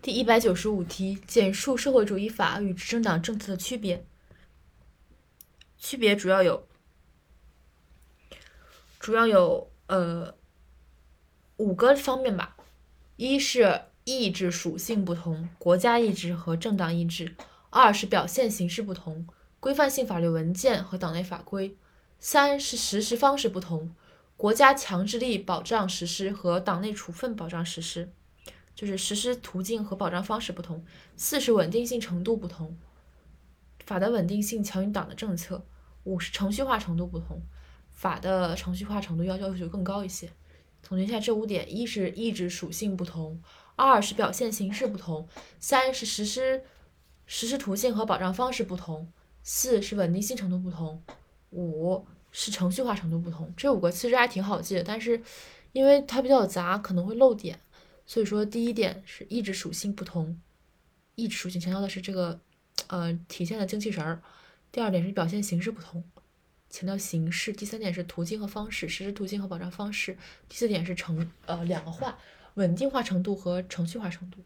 第一百九十五题：简述社会主义法与执政党政策的区别。区别主要有，主要有呃五个方面吧。一是意志属性不同，国家意志和政党意志；二是表现形式不同，规范性法律文件和党内法规；三是实施方式不同，国家强制力保障实施和党内处分保障实施。就是实施途径和保障方式不同，四是稳定性程度不同，法的稳定性强于党的政策，五是程序化程度不同，法的程序化程度要要求更高一些。总结一下这五点：一是意志属性不同，二是表现形式不同，三是实施实施途径和保障方式不同，四是稳定性程度不同，五是程序化程度不同。这五个其实还挺好记的，但是因为它比较杂，可能会漏点。所以说，第一点是意志属性不同，意志属性强调的是这个，呃，体现的精气神儿。第二点是表现形式不同，强调形式。第三点是途径和方式，实施途径和保障方式。第四点是程，呃，两个化，稳定化程度和程序化程度。